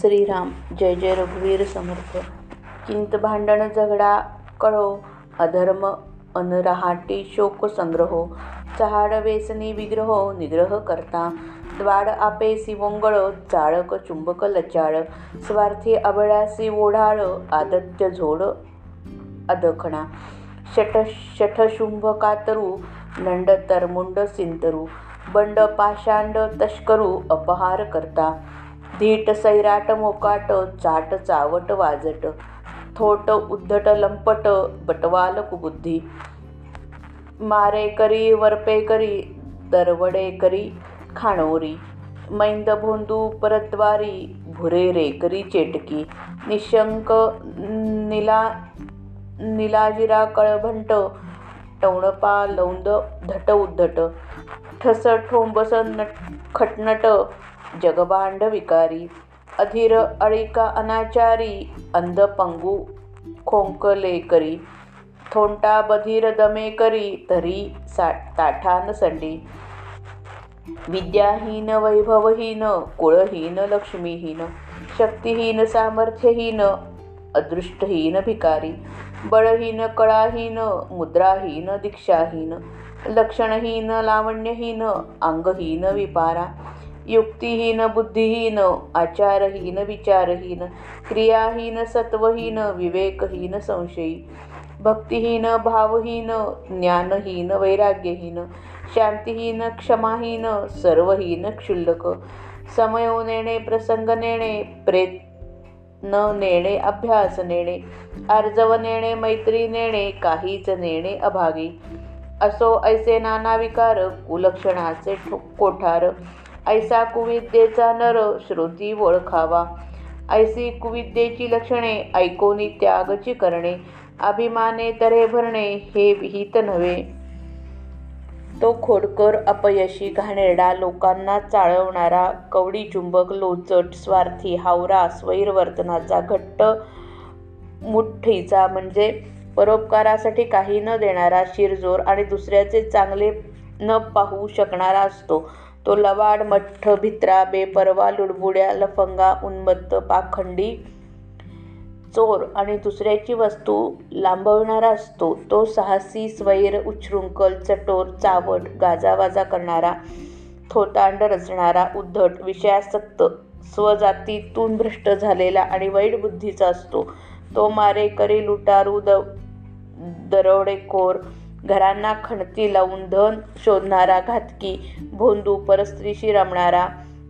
श्रीराम जय जय रघुवीर समर्थ. किंत भांडण झगडा कळो अधर्म अनराहाटी शोक संग्रहो. चहाड व्यसनी विग्रहो निग्रह करता. द्वाड आपे वोंगळ चाळक चुंबक लचाळ. स्वार्थी अबळासी ओढाळ आदत्य झोड अदखणा शठ शठशुंभ कातरू नंड तरमुंड सिंतरू. बंड पाषांड तस्करू अपहार करता. धीट सैराट मोकाट चाट चावट वाजट थोट उद्धट लंपट बटवाल कुबुद्धी मारेकरी वरपेकरी दरवडेकरी खाणोरी मैंद भोंदू परद्वारी भुरे रेकरी चेटकी निशंक निला निलाजिरा कळभंट टवणपा लौंद धट उद्धट ठस ठोंबस नट खटनट जगभांड विकारी अधीर अळिका अनाचारी अंध पंगू खोंकलेकरी थोंटा बधीर दमेकरी तरी सा ताठान संडी. विद्याहीन वैभवहीन कुळहीन लक्ष्मीहीन शक्तिहीन सामर्थ्यहीन अदृष्टहीन भिकारी बळहीन कळाहीन मुद्राहीन दीक्षाहीन लक्षणहीन लावण्यहीन अंगहीन विपारा युक्तिहीन बुद्धिहीन आचारहीन विचारहीन क्रियाहीन सत्वहीन विवेकहीन संशयी भक्तिहीन भावहीन ज्ञानहीन वैराग्यहीन शांतिहीन क्षमाहीन सर्वहीन क्षुल्लक समयो नेणे प्रसंग नेणे प्रेत न नेणे अभ्यास नेणे अर्जव नेणे मैत्री नेणे काहीच नेणे अभागी. असो ऐसे नाना विकार कुलक्षणाचे ठो कोठार ऐसा कुविद्येचा नर श्रुती ओळखावा. ऐसी कुविद्येची लक्षणे ऐकोनी त्यागची करणे. अभिमाने तरे भरणे हे विहित नव्हे. तो खोडकर अपयशी घाणेरडा लोकांना चाळवणारा कवडी चुंबक लोचट स्वार्थी हावरा स्वैरवर्तनाचा घट्ट मुठ्ठीचा म्हणजे परोपकारासाठी काही न देणारा शिरजोर आणि दुसऱ्याचे चांगले न पाहू शकणारा असतो. तो लवाड मठ्ठ भित्रा बेपर्वा लुडबुड्या लफंगा उन्मत्त पाखंडी चोर आणि दुसऱ्याची वस्तू लांबवणारा असतो. तो साहसी स्वैर उच्छृंखल चटोर चावट गाजावाजा करणारा थोतांड रचणारा उद्धट विषयासक्त स्वजातीतून भ्रष्ट झालेला आणि वाईट बुद्धीचा असतो. तो मारेकरी लुटारू द दरोडेखोर घरांना खणती लावून धन शोधणारा घातकी भोंदू परस्त्रीशी रमणारा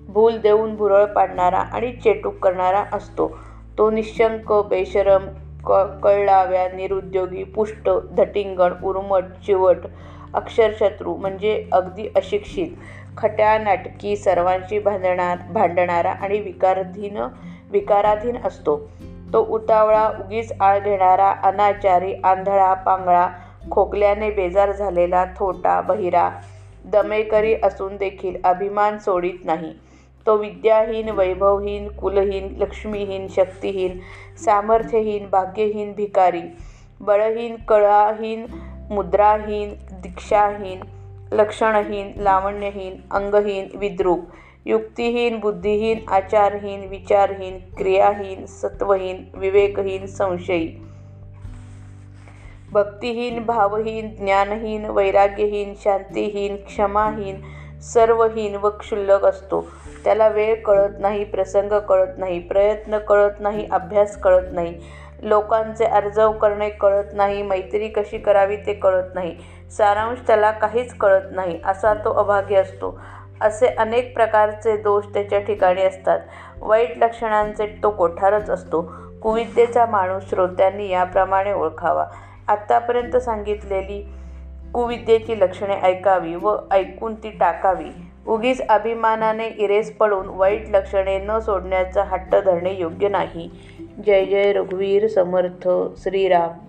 भूल देऊन भुरळ पाडणारा आणि चेटूक करणारा असतो. तो निशंक बेशरम क कळलाव्या निरुद्योगी पुष्ट धटिंगण उर्मट चिवट अक्षरशत्रू म्हणजे अगदी अशिक्षित खट्या नाटकी सर्वांशी भांडणार भांडणारा आणि विकारधीन विकाराधीन असतो. तो उतावळा उगीच आळ घेणारा अनाचारी आंधळा पांगळा खोकल्याने बेजार झालेला थोटा बहिरा दमेकरी असून देखील अभिमान सोडित नाही. तो विद्याहीन वैभवहीन कुलहीन लक्ष्मीहीन शक्तिहीन सामर्थ्यहीन भाग्यहीन भिकारी बळहीन कळाहीन मुद्राहीन दीक्षाहीन लक्षणहीन लावण्यहीन अंगहीन विद्रूप युक्तिहीन बुद्धिहीन आचारहीन विचारहीन क्रियाहीन सत्वहीन विवेकहीन संशयी भक्तिहीन भावहीन ज्ञानहीन वैराग्यहीन शांतीहीन क्षमाहीन सर्वहीन व क्षुल्लक असतो. त्याला वेळ कळत नाही प्रसंग कळत नाही प्रयत्न कळत नाही अभ्यास कळत नाही. लोकांचे अर्जव करणे कळत नाही मैत्री कशी करावी ते कळत नाही. सारांश त्याला काहीच कळत नाही असा तो अभागी असतो. असे अनेक प्रकारचे दोष त्याच्या ठिकाणी असतात. वाईट लक्षणांचे तो कोठारच असतो. कुविद्येचा माणूस श्रोत्यांनी याप्रमाणे ओळखावा. आत्तापर्यंत सांगितलेली कुविद्येची लक्षणे ऐकावी व ऐकून ती टाकावी. उगीच अभिमानाने इरेस पडून वाईट लक्षणे न सोडण्याचा हट्ट धरणे योग्य नाही. जय जय रघुवीर समर्थ श्रीराम.